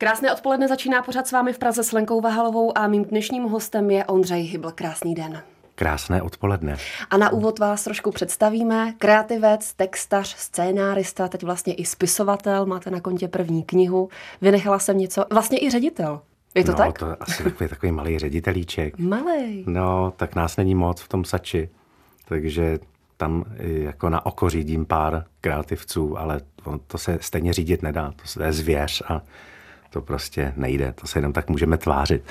Krásné odpoledne začíná pořád s vámi v Praze s Lenkou Vahalovou a mým dnešním hostem je Ondřej Hybl. Krásný den. Krásné odpoledne. A na úvod vás trošku představíme. Kreativec, textař, scénárista, teď vlastně i spisovatel, máte na kontě první knihu. Vynechala jsem něco, vlastně i ředitel. Je to no, tak? to asi takový, takový malý ředitelíček. Malý. No, tak nás není moc v tom sači, takže tam jako na oko řídím pár kreativců, ale to se stejně řídit nedá. To je zvěř a to prostě nejde. To se jenom tak můžeme tvářit.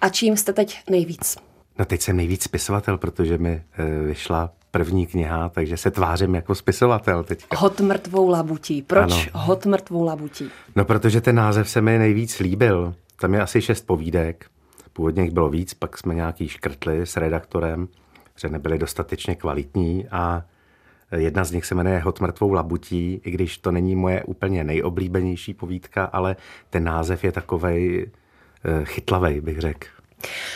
A čím jste teď nejvíc? No teď jsem nejvíc spisovatel, protože mi e, vyšla první kniha, takže se tvářím jako spisovatel teďka. Hot mrtvou labutí. Proč ano. hot mrtvou labutí? No protože ten název se mi nejvíc líbil. Tam je asi šest povídek. Původně jich bylo víc, pak jsme nějaký škrtli s redaktorem, že nebyly dostatečně kvalitní a Jedna z nich se jmenuje Hot mrtvou labutí, i když to není moje úplně nejoblíbenější povídka, ale ten název je takovej eh, chytlavej, bych řekl.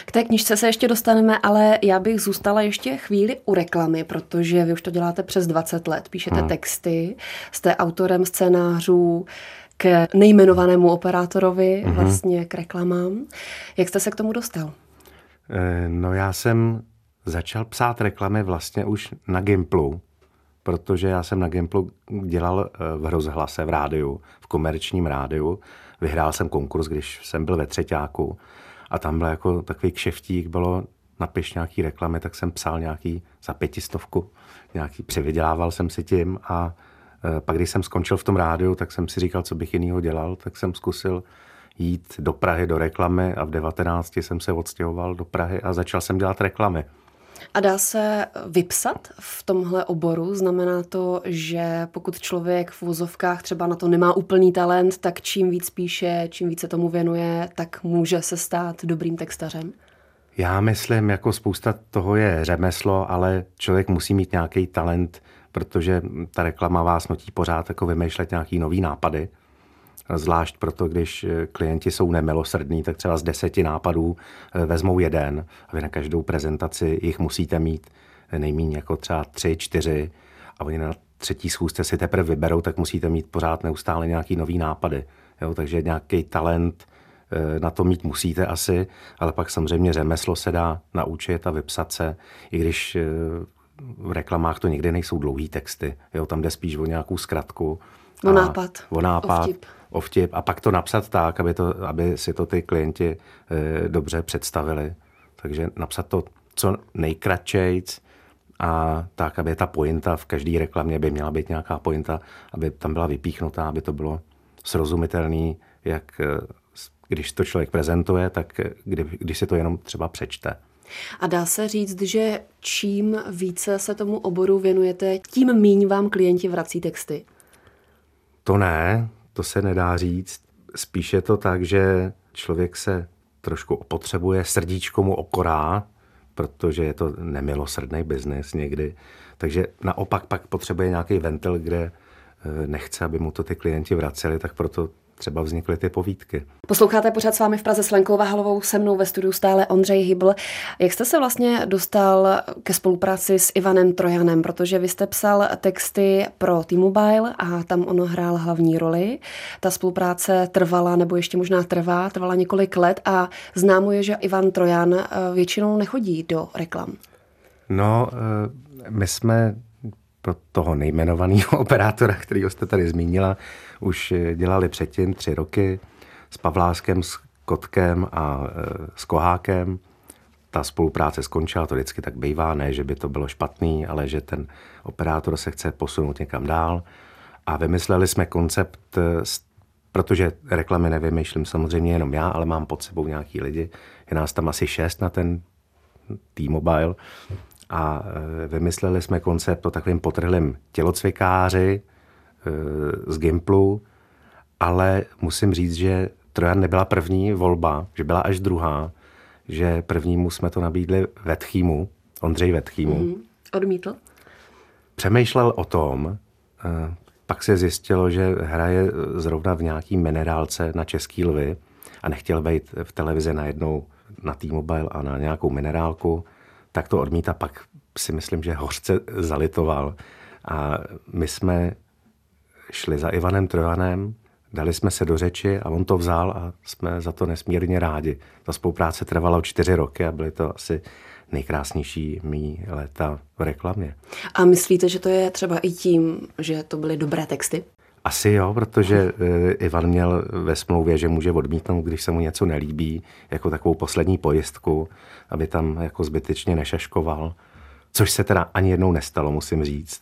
K té knižce se ještě dostaneme, ale já bych zůstala ještě chvíli u reklamy, protože vy už to děláte přes 20 let, píšete hmm. texty, jste autorem scénářů k nejmenovanému operátorovi, hmm. vlastně k reklamám. Jak jste se k tomu dostal? Eh, no já jsem začal psát reklamy vlastně už na Gimplu, protože já jsem na Gimplu dělal eh, v rozhlase v rádiu, v komerčním rádiu. Vyhrál jsem konkurs, když jsem byl ve třetíku a tam byl jako takový kšeftík, bylo napiš nějaký reklamy, tak jsem psal nějaký za pětistovku, nějaký, přivydělával jsem si tím a e, pak, když jsem skončil v tom rádiu, tak jsem si říkal, co bych jinýho dělal, tak jsem zkusil jít do Prahy do reklamy a v 19 jsem se odstěhoval do Prahy a začal jsem dělat reklamy. A dá se vypsat v tomhle oboru? Znamená to, že pokud člověk v vozovkách třeba na to nemá úplný talent, tak čím víc píše, čím více tomu věnuje, tak může se stát dobrým textařem? Já myslím, jako spousta toho je řemeslo, ale člověk musí mít nějaký talent, protože ta reklama vás nutí pořád jako vymýšlet nějaký nový nápady. Zvlášť proto, když eh, klienti jsou nemilosrdní, tak třeba z deseti nápadů eh, vezmou jeden a vy na každou prezentaci jich musíte mít eh, nejméně jako třeba tři, čtyři a oni na třetí schůzce si teprve vyberou, tak musíte mít pořád neustále nějaký nový nápady. Jo, takže nějaký talent na to mít musíte asi, ale pak samozřejmě řemeslo se dá naučit a vypsat se, i když v reklamách to někdy nejsou dlouhý texty. Jo, tam jde spíš o nějakou zkratku. O nápad. O nápad. O vtip o vtip a pak to napsat tak, aby, to, aby si to ty klienti e, dobře představili. Takže napsat to co nejkratčejc a tak, aby ta pointa v každé reklamě by měla být nějaká pointa, aby tam byla vypíchnutá, aby to bylo srozumitelné, jak eh, když to člověk prezentuje, tak eh, kdy, když si to jenom třeba přečte. A dá se říct, že čím více se tomu oboru věnujete, tím míň vám klienti vrací texty? To ne, to se nedá říct. Spíš je to tak, že člověk se trošku opotřebuje, srdíčko mu okorá, protože je to nemilosrdný biznis někdy. Takže naopak pak potřebuje nějaký ventil, kde eh, nechce, aby mu to ty klienti vraceli, tak proto třeba vznikly ty povídky. Posloucháte pořád s vámi v Praze s Lenkou Vahalovou, se mnou ve studiu stále Ondřej Hybl. Jak jste se vlastně dostal ke spolupráci s Ivanem Trojanem, protože vy jste psal texty pro T-Mobile a tam on hrál hlavní roli. Ta spolupráce trvala, nebo ještě možná trvá, trvala několik let a známo je, že Ivan Trojan eh, většinou nechodí do reklam. No, eh, my jsme pro toho nejmenovaného operátora, který jste tady zmínila, už dělali předtím tři roky s Pavláskem, s Kotkem a e, s Kohákem. Ta spolupráce skončila, to vždycky tak bývá, ne, že by to bylo špatný, ale že ten operátor se chce posunout někam dál. A vymysleli jsme koncept, e, protože reklamy nevymýšlím samozřejmě jenom já, ale mám pod sebou nějaký lidi. Je nás tam asi šest na ten T-Mobile a e, vymysleli jsme koncept o takovým potrhlým tělocvikáři e, z Gimplu, ale musím říct, že Trojan nebyla první volba, že byla až druhá, že prvnímu jsme to nabídli Vetchýmu, Ondřej Vetchýmu. Mm, odmítl? Přemýšlel o tom, e, pak se zjistilo, že hraje zrovna v nějaký minerálce na Český lvy a nechtěl být v televizi najednou na T-Mobile a na nějakou minerálku tak to odmítá. Pak si myslím, že hořce zalitoval. A my jsme šli za Ivanem Trojanem dali jsme se do řeči a on to vzal a jsme za to nesmírně rádi. Ta spolupráce trvala čtyři roky a byly to asi nejkrásnější mý léta v reklamě. A myslíte, že to je třeba i tím, že to byly dobré texty? Asi jo, protože eh, Ivan měl ve smlouvě, že může odmítnout, když se mu něco nelíbí, jako takovou poslední pojistku, aby tam jako zbytečně nešaškoval. Což se teda ani jednou nestalo, musím říct.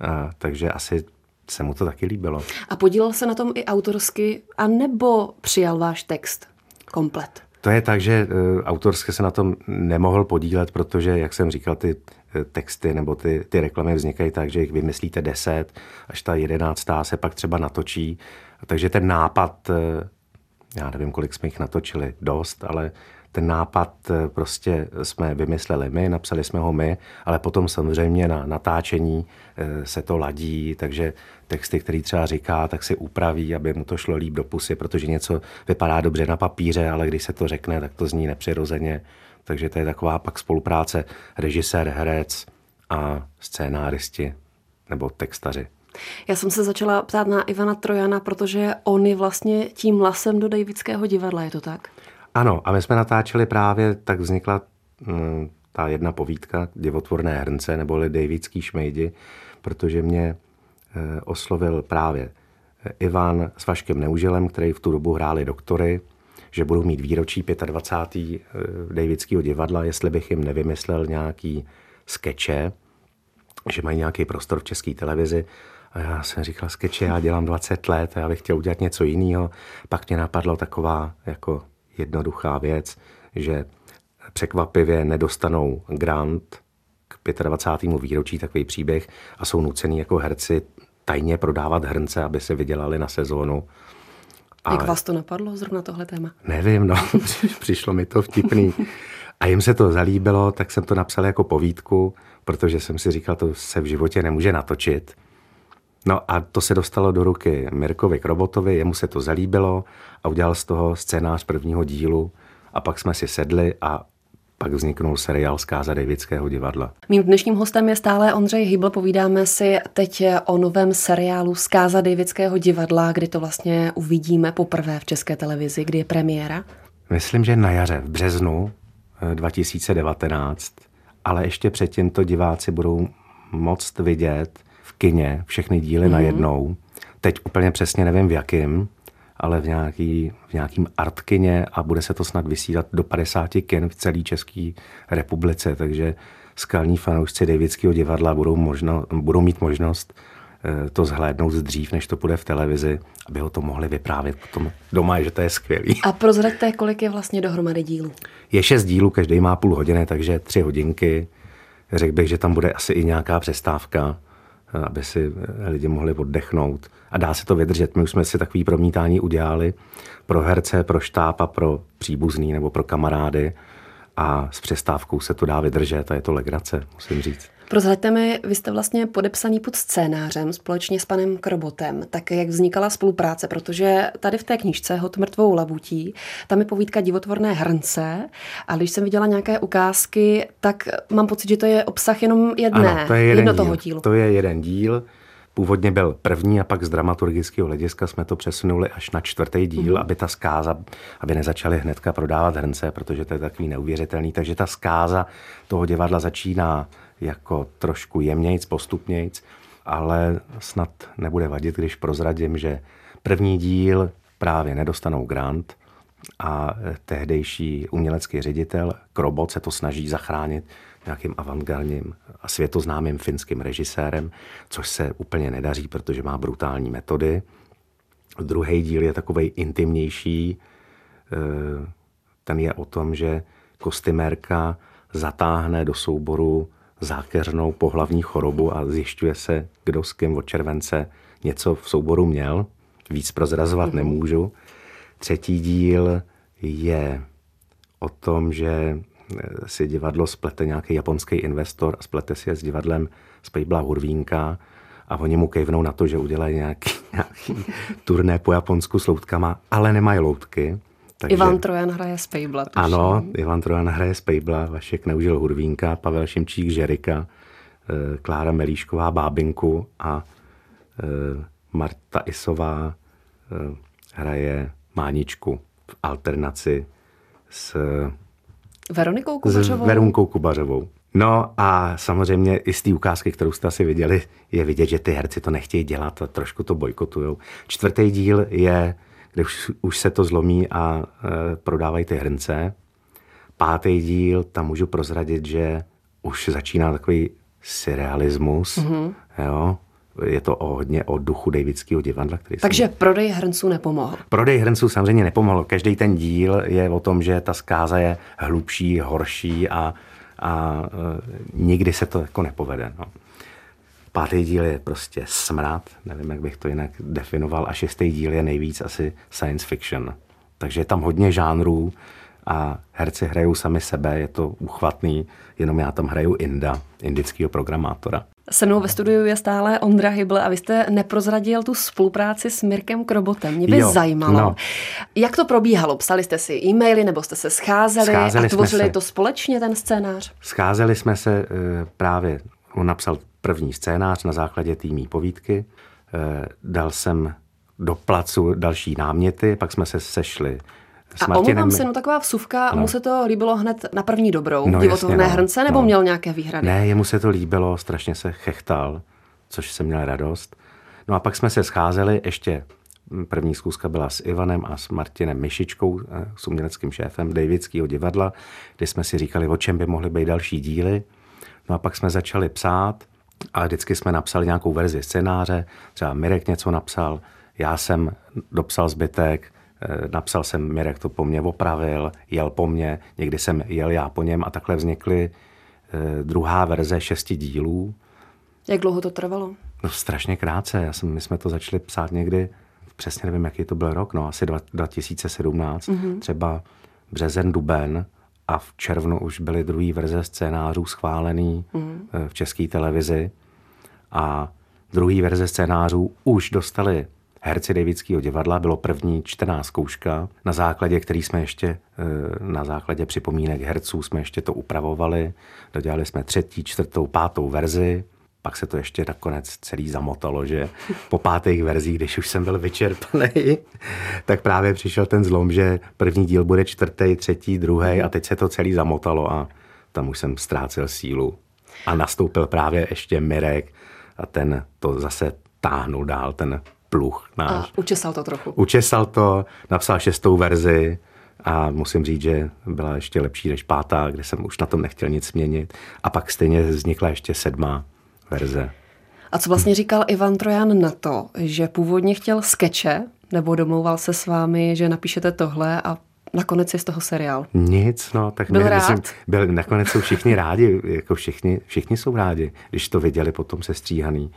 A, takže asi se mu to taky líbilo. A podílel se na tom i autorsky, anebo přijal váš text komplet? To je tak, že uh, autorsky se na tom nemohl podílet, protože, jak jsem říkal, ty uh, texty nebo ty, ty reklamy vznikají tak, že jich vymyslíte deset, až ta jedenáctá se pak třeba natočí. Takže ten nápad, uh, já nevím, kolik jsme jich natočili, dost, ale ten nápad eh, prostě jsme vymysleli my, napsali jsme ho my, ale potom samozřejmě na natáčení eh, se to ladí, takže texty, který třeba říká, tak si upraví, aby mu to šlo líp do pusy, protože něco vypadá dobře na papíře, ale když se to řekne, tak to zní nepřirozeně. Takže to je taková pak spolupráce režisér, herec a scénáristi nebo textaři. Já jsem se začala ptát na Ivana Trojana, protože on je vlastně tím hlasem do Davidského divadla, je to tak? Ano, a my jsme natáčeli právě, tak vznikla mm, ta jedna povídka Divotvorné hrnce, neboli Davidský šmejdi, protože mě e, oslovil právě eh, Ivan s Vaškem Neužilem, který v tu dobu hráli doktory, že budou mít výročí 25. Eh, Davidského divadla, jestli bych jim nevymyslel nějaký skeče, že mají nějaký prostor v české televizi. A já jsem říkal, skeče, já dělám 20 let a já bych chtěl udělat něco jiného. Pak mě napadlo taková jako jednoduchá věc, že překvapivě nedostanou grant k 25. výročí takový příběh a jsou nucený jako herci tajně prodávat hrnce, aby se vydělali na sezónu. A Jak vás to napadlo, zrovna tohle téma? Nevím, no, přišlo mi to vtipný. A jim se to zalíbilo, tak jsem to napsal jako povídku, protože jsem si říkal, to se v životě nemůže natočit. No a to se dostalo do ruky Mirkovi Krobotovi, jemu se to zalíbilo a udělal z toho scénář prvního dílu a pak jsme si sedli a pak vzniknul seriál Zkáza Davidského divadla. Mým dnešním hostem je stále Ondřej Hybl. Povídáme si teď o novém seriálu Zkáza Davidského divadla, kdy to vlastně uvidíme poprvé v české televizi, kdy je premiéra. Myslím, že na jaře, v březnu 2019, eh, ale ještě předtím to diváci budou moct vidět kině všechny díly mm-hmm. najednou. Teď úplně přesně nevím v jakým, ale v, nějaký, v nějakým artkině a bude se to snad vysílat do 50 kin v celé České republice, takže skalní fanoušci Davidského divadla budou, možno, budou mít možnost eh, to zhlédnout dřív, než to bude v televizi, aby ho to mohli vyprávět potom doma, že to je skvělý. A prozraďte, kolik je vlastně dohromady dílů? Je šest dílů, každý má půl hodiny, takže tři hodinky. Řekl bych, že tam bude asi i nějaká přestávka aby si lidi mohli oddechnout. A dá se to vydržet. My už jsme si takový promítání udělali pro herce, pro štáb a pro příbuzný nebo pro kamarády a s přestávkou se to dá vydržet a je to legrace, musím říct. Prozraďte mi, vy jste vlastně podepsaný pod scénářem společně s panem Krobotem. Tak jak vznikala spolupráce? Protože tady v té knižce Hot mrtvou labutí, tam je povídka divotvorné hrnce a když jsem viděla nějaké ukázky, tak mám pocit, že to je obsah jenom jedné, ano, to je jeden jedno díl. toho dílu. To je jeden díl. Původně byl první a pak z dramaturgického hlediska jsme to přesunuli až na čtvrtý díl, mm. aby ta zkáza, aby nezačali hnedka prodávat hrnce, protože to je takový neuvěřitelný. Takže ta zkáza toho divadla začíná jako trošku jemnějc, postupnějc, ale snad nebude vadit, když prozradím, že první díl právě nedostanou grant a tehdejší umělecký ředitel Krobot se to snaží zachránit nějakým avantgardním a světoznámým finským režisérem, což se úplně nedaří, protože má brutální metody. Druhý díl je takový intimnější, eh, ten je o tom, že kostymérka zatáhne do souboru zákeřnou pohlavní chorobu a zjišťuje se, kdo s kým od července něco v souboru měl. Víc prozrazovat mm-hmm. nemůžu. Třetí díl je o tom, že eh, si divadlo splete nějaký japonský investor a splete si je s divadlem z Pejbla Hurvínka a oni mu kejvnou na to, že udělají nějaký, nějaký turné po Japonsku s loutkama, ale nemají loutky. Takže, Ivan Trojan hraje Spejbla. Tuším. Ano, Ivan Trojan hraje Spejbla, Vašek Neužil Hurvínka, Pavel Šimčík Žerika, eh, Klára Melíšková Bábinku a eh, Marta Isová eh, hraje Máničku v alternaci s Veronikou Kubařovou? S Veronikou Kubařovou. No a samozřejmě i z té ukázky, kterou jste asi viděli, je vidět, že ty herci to nechtějí dělat a trošku to bojkotují. Čtvrtý díl je, kde už, už se to zlomí a e, prodávají ty hrnce. Pátý díl, tam můžu prozradit, že už začíná takový surrealismus, mm-hmm. jo, je to o, hodně o duchu Davidského divadla. Který Takže jsem... prodej hrnců nepomohl. Prodej hrnců samozřejmě nepomohl. Každý ten díl je o tom, že ta zkáza je hlubší, horší a, a e, nikdy se to jako nepovede. No. Pátý díl je prostě smrad, nevím, jak bych to jinak definoval, a šestý díl je nejvíc asi science fiction. Takže je tam hodně žánrů a herci hrajou sami sebe, je to uchvatný, jenom já tam hraju Inda, indického programátora. Se mnou ve studiu je stále Ondra Hybl a vy jste neprozradil tu spolupráci s Mirkem Krobotem. Mě by jo, zajímalo, no. jak to probíhalo. Psali jste si e-maily nebo jste se scházeli, scházeli a tvořili se. to společně ten scénář? Scházeli jsme se e, právě, on napsal první scénář na základě týmí povídky, e, dal jsem do placu další náměty, pak jsme se sešli s a omlouvám se, no taková vsuvka, no. mu se to líbilo hned na první dobrou, no, divotovné no. hrnce, nebo no. měl nějaké výhrady? Ne, jemu se to líbilo, strašně se chechtal, což jsem měl radost. No a pak jsme se scházeli, ještě první zkuska byla s Ivanem a s Martinem Myšičkou, eh, s uměleckým šéfem Davidského divadla, kdy jsme si říkali, o čem by mohly být další díly. No a pak jsme začali psát a vždycky jsme napsali nějakou verzi scénáře, třeba Mirek něco napsal, já jsem dopsal zbytek, Eh, napsal jsem, Mirek to po mně opravil, jel po mně, někdy jsem jel já po něm a takhle vznikly eh, druhá verze šesti dílů. Jak dlouho to trvalo? No strašně krátce. Já jsem, my jsme to začali psát někdy, přesně nevím, jaký to byl rok, no asi 2017, mm-hmm. třeba březen, duben a v červnu už byly druhé verze scénářů schválený mm-hmm. v české televizi a druhé verze scénářů už dostali herci Davidského divadla. Bylo první čtená zkouška, na základě který jsme ještě, eh, na základě připomínek herců jsme ještě to upravovali. Dodělali jsme třetí, čtvrtou, pátou verzi. Pak se to ještě nakonec celý zamotalo, že po pátých verzích, když už jsem byl vyčerpaný, tak právě přišel ten zlom, že první díl bude čtvrtý, třetí, druhý a teď se to celý zamotalo a tam už jsem ztrácel sílu. A nastoupil právě ještě Mirek a ten to zase táhnul dál, ten pluch náš. A učesal to trochu. Učesal to, napsal šestou verzi a musím říct, že byla ještě lepší než pátá, kde jsem už na tom nechtěl nic změnit. A pak stejně vznikla ještě sedmá verze. A co vlastně říkal Ivan Trojan na to, že původně chtěl skeče, nebo domlouval se s vámi, že napíšete tohle a nakonec je z toho seriál? Nic, no, tak byl my, rád? Myslím, byl, nakonec jsou všichni rádi, jako všichni, všichni jsou rádi, když to viděli potom se stříhaný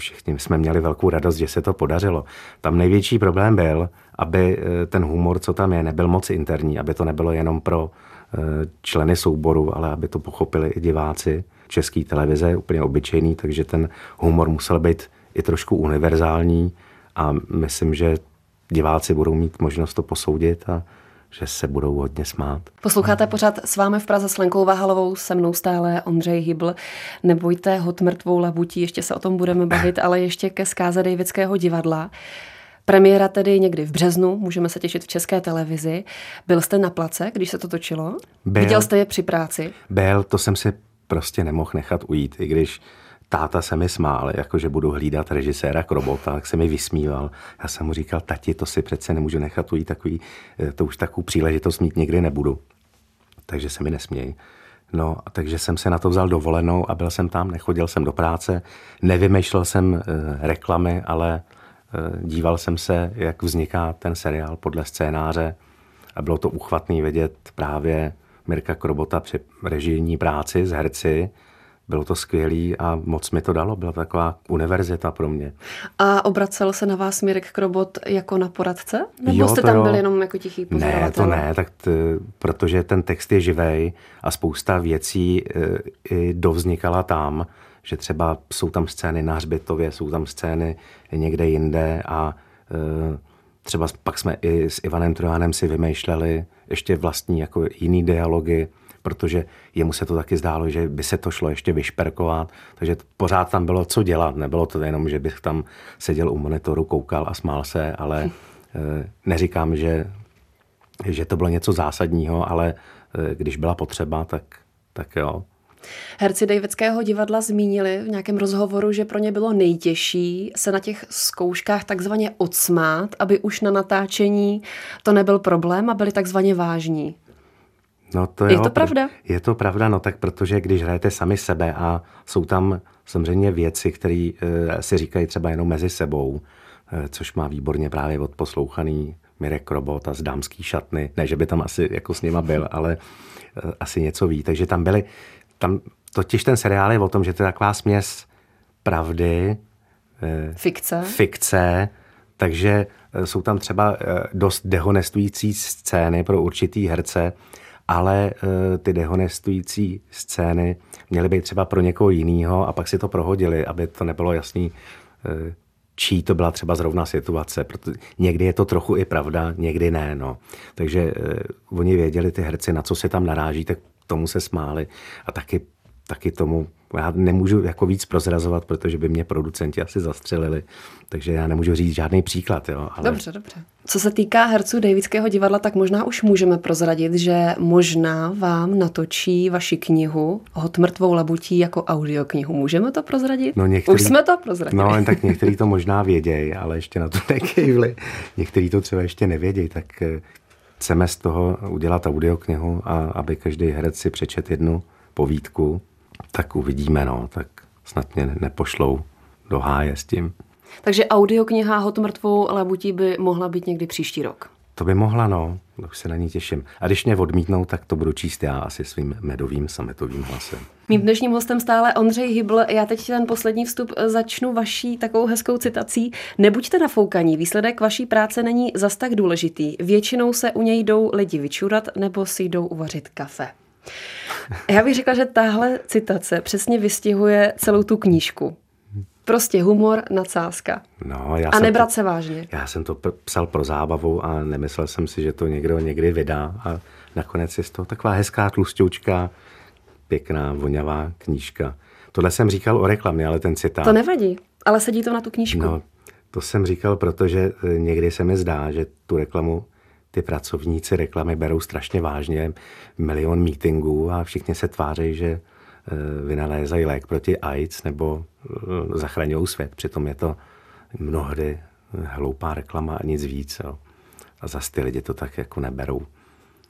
všichni jsme měli velkou radost, že se to podařilo. Tam největší problém byl, aby eh, ten humor, co tam je, nebyl moc interní, aby to nebylo jenom pro eh, členy souboru, ale aby to pochopili i diváci české televize, úplně obyčejný, takže ten humor musel být i trošku univerzální a myslím, že diváci budou mít možnost to posoudit a že se budou hodně smát. Posloucháte pořád s vámi v Praze s Lenkou Váhalovou, se mnou stále Ondřej Hybl. Nebojte, hod mrtvou labutí, ještě se o tom budeme bavit, ale ještě ke zkáze Davidského divadla. Premiéra tedy někdy v březnu, můžeme se těšit v české televizi. Byl jste na place, když se to točilo? Byl, Viděl jste je při práci? Byl, to jsem si prostě nemohl nechat ujít, i když táta se mi smál, jakože budu hlídat režiséra Krobota, tak se mi vysmíval. Já jsem mu říkal, tati, to si přece nemůžu nechat ujít takový, eh, to už takovou příležitost mít nikdy nebudu. Takže se mi nesměj. No, takže jsem se na to vzal dovolenou a byl jsem tam, nechodil jsem do práce, nevymýšlel jsem e, reklamy, ale e, díval jsem se, jak vzniká ten seriál podle scénáře a bylo to uchvatný vidět právě Mirka Krobota při režijní práci s herci, bylo to skvělé a moc mi to dalo. Byla taková univerzita pro mě. A obracel se na vás Mirek Krobot jako na poradce? Nebo jo, jste tam jo. byl jenom jako tichý pozorovatel? Ne, to ne, tak t, protože ten text je živej a spousta věcí e, i dovznikala tam, že třeba jsou tam scény na hřbitově, jsou tam scény někde jinde a e, třeba pak jsme i s Ivanem Trojánem si vymýšleli ještě vlastní jako jiný dialogy, protože jemu se to taky zdálo, že by se to šlo ještě vyšperkovat, takže pořád tam bylo co dělat, nebylo to jenom, že bych tam seděl u monitoru, koukal a smál se, ale neříkám, že, že to bylo něco zásadního, ale když byla potřeba, tak, tak jo. Herci Davidského divadla zmínili v nějakém rozhovoru, že pro ně bylo nejtěžší se na těch zkouškách takzvaně odsmát, aby už na natáčení to nebyl problém a byli takzvaně vážní. No to je to pravda? Je to pravda, no tak protože když hrajete sami sebe a jsou tam samozřejmě věci, které e, si říkají třeba jenom mezi sebou, e, což má výborně právě odposlouchaný Mirek Robot a z dámský šatny. Ne, že by tam asi jako s nima byl, ale e, asi něco ví. Takže tam byly tam totiž ten seriál je o tom, že to je taková směs pravdy, eh, fikce, fikce takže eh, jsou tam třeba eh, dost dehonestující scény pro určitý herce, ale ty dehonestující scény měly být třeba pro někoho jiného a pak si to prohodili, aby to nebylo jasný, čí to byla třeba zrovna situace. Protože někdy je to trochu i pravda, někdy ne. No. Takže oni věděli, ty herci, na co se tam naráží, tak tomu se smáli a taky, taky tomu, já nemůžu jako víc prozrazovat, protože by mě producenti asi zastřelili, takže já nemůžu říct žádný příklad. Jo, ale... Dobře, dobře. Co se týká herců Davidského divadla, tak možná už můžeme prozradit, že možná vám natočí vaši knihu Hot mrtvou labutí jako audioknihu. Můžeme to prozradit? No některý... Už jsme to prozradili. No, jen tak někteří to možná vědějí, ale ještě na to nekejvli. Někteří to třeba ještě nevědějí, tak eh, chceme z toho udělat audioknihu a aby každý herec si přečet jednu povídku, tak uvidíme, no, tak snad mě nepošlou do háje s tím. Takže audiokniha Hot mrtvou labutí by mohla být někdy příští rok. To by mohla, no. Už se na ní těším. A když mě odmítnou, tak to budu číst já asi svým medovým sametovým hlasem. Mým dnešním hostem stále Ondřej Hybl. Já teď ten poslední vstup začnu vaší takovou hezkou citací. Nebuďte nafoukaní, výsledek vaší práce není zas tak důležitý. Většinou se u něj jdou lidi vyčurat nebo si jdou uvařit kafe. Já bych řekla, že tahle citace přesně vystihuje celou tu knížku. Prostě humor, nadsázka. No, já a nebrat to, se vážně. Já jsem to psal pro zábavu a nemyslel jsem si, že to někdo někdy vydá. A nakonec je to taková hezká tlustěčka, pěkná, vonavá knížka. Tohle jsem říkal o reklamě, ale ten citát... To nevadí, ale sedí to na tu knížku. No, to jsem říkal, protože e, někdy se mi zdá, že tu reklamu ty pracovníci reklamy berou strašně vážně, milion meetingů a všichni se tváří, že vynalézají lék proti AIDS nebo eh, zachraňují svět. Přitom je to mnohdy hloupá reklama a nic víc. Jo. A zase ty lidi to tak jako neberou.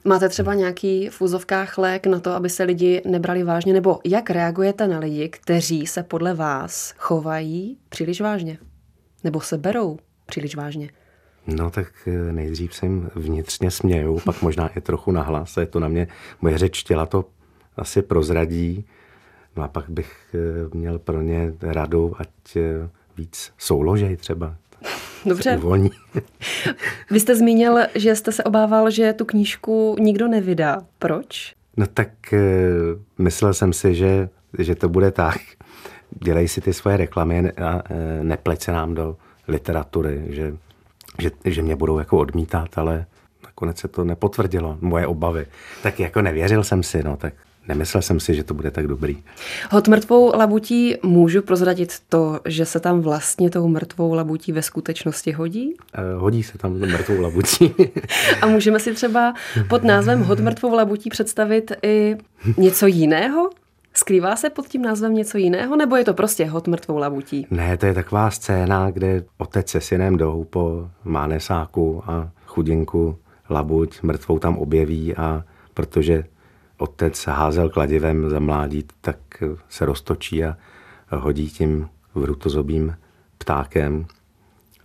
Máte třeba nějaký v úzovkách lék na to, aby se lidi nebrali vážně? Nebo jak reagujete na lidi, kteří se podle vás chovají příliš vážně? Nebo se berou příliš vážně? No tak eh, nejdřív se jim vnitřně směju, pak možná i trochu nahlas. Je to na mě, moje řeč těla to asi prozradí. No a pak bych eh, měl pro ně radu, ať eh, víc souložej třeba. Dobře. Uvolní. Vy jste zmínil, že jste se obával, že tu knížku nikdo nevydá. Proč? No tak eh, myslel jsem si, že, že to bude tak. Dělej si ty svoje reklamy a nepleť se nám do literatury, že, že, že mě budou jako odmítat, ale nakonec se to nepotvrdilo, moje obavy. Tak jako nevěřil jsem si, no tak Nemyslel jsem si, že to bude tak dobrý. Hot mrtvou labutí můžu prozradit to, že se tam vlastně tou mrtvou labutí ve skutečnosti hodí? Uh, hodí se tam mrtvou labutí. A můžeme si třeba pod názvem Hot mrtvou labutí představit i něco jiného? Skrývá se pod tím názvem něco jiného, nebo je to prostě hot mrtvou labutí? Ne, to je taková scéna, kde otec se synem jdou po mánesáku a chudinku labuť mrtvou tam objeví a protože otec házel kladivem za mládí, tak se roztočí a hodí tím vrutozobým ptákem.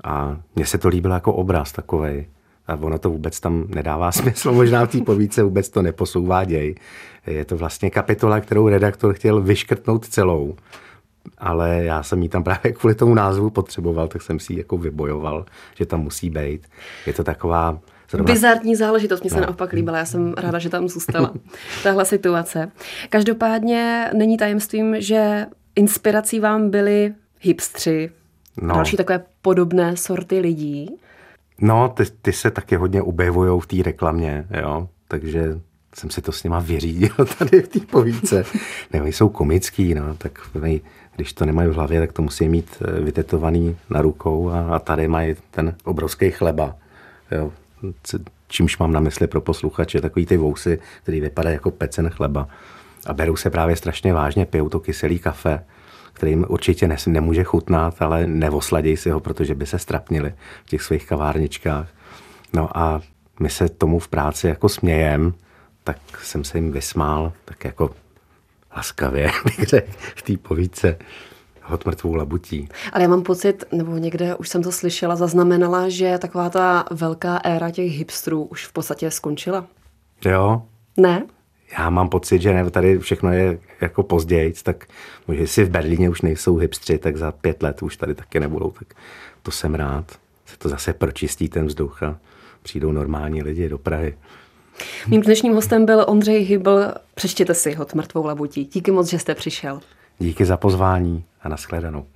A mně se to líbilo jako obraz takovej. A ono to vůbec tam nedává smysl, možná v té povídce vůbec to neposouvá děj. Je to vlastně kapitola, kterou redaktor chtěl vyškrtnout celou, ale já jsem ji tam právě kvůli tomu názvu potřeboval, tak jsem si ji jako vybojoval, že tam musí být. Je to taková Zrovna... Bizarní záležitost, mě se no. naopak líbila, já jsem ráda, že tam zůstala tahle situace. Každopádně není tajemstvím, že inspirací vám byli hipstři, no. další takové podobné sorty lidí. No, ty, ty se taky hodně objevují v té reklamě, jo, takže jsem si to s nima vyřídil tady v té povídce. ne, jsou komický, no, tak když to nemají v hlavě, tak to musí mít eh, vytetovaný na rukou a, a tady mají ten obrovský chleba Jo. Čímž mám na mysli pro posluchače, takový ty vousy, který vypadají jako pecen chleba. A berou se právě strašně vážně, pijou to kyselý kafe, kterým určitě ne, nemůže chutnat, ale nevosladěj si ho, protože by se strapnili v těch svých kavárničkách. No a my se tomu v práci jako smějem, tak jsem se jim vysmál, tak jako laskavě, bych řekl, v té povídce hod mrtvou labutí. Ale já mám pocit, nebo někde už jsem to slyšela, zaznamenala, že taková ta velká éra těch hipstrů už v podstatě skončila. Jo. Ne? Já mám pocit, že ne, tady všechno je jako později, tak možná si v Berlíně už nejsou hipstři, tak za pět let už tady taky nebudou, tak to jsem rád. Se to zase pročistí ten vzduch a přijdou normální lidi do Prahy. Mým dnešním hostem byl Ondřej Hybl. Přečtěte si ho mrtvou labutí. Díky moc, že jste přišel. Díky za pozvání a nashledanou.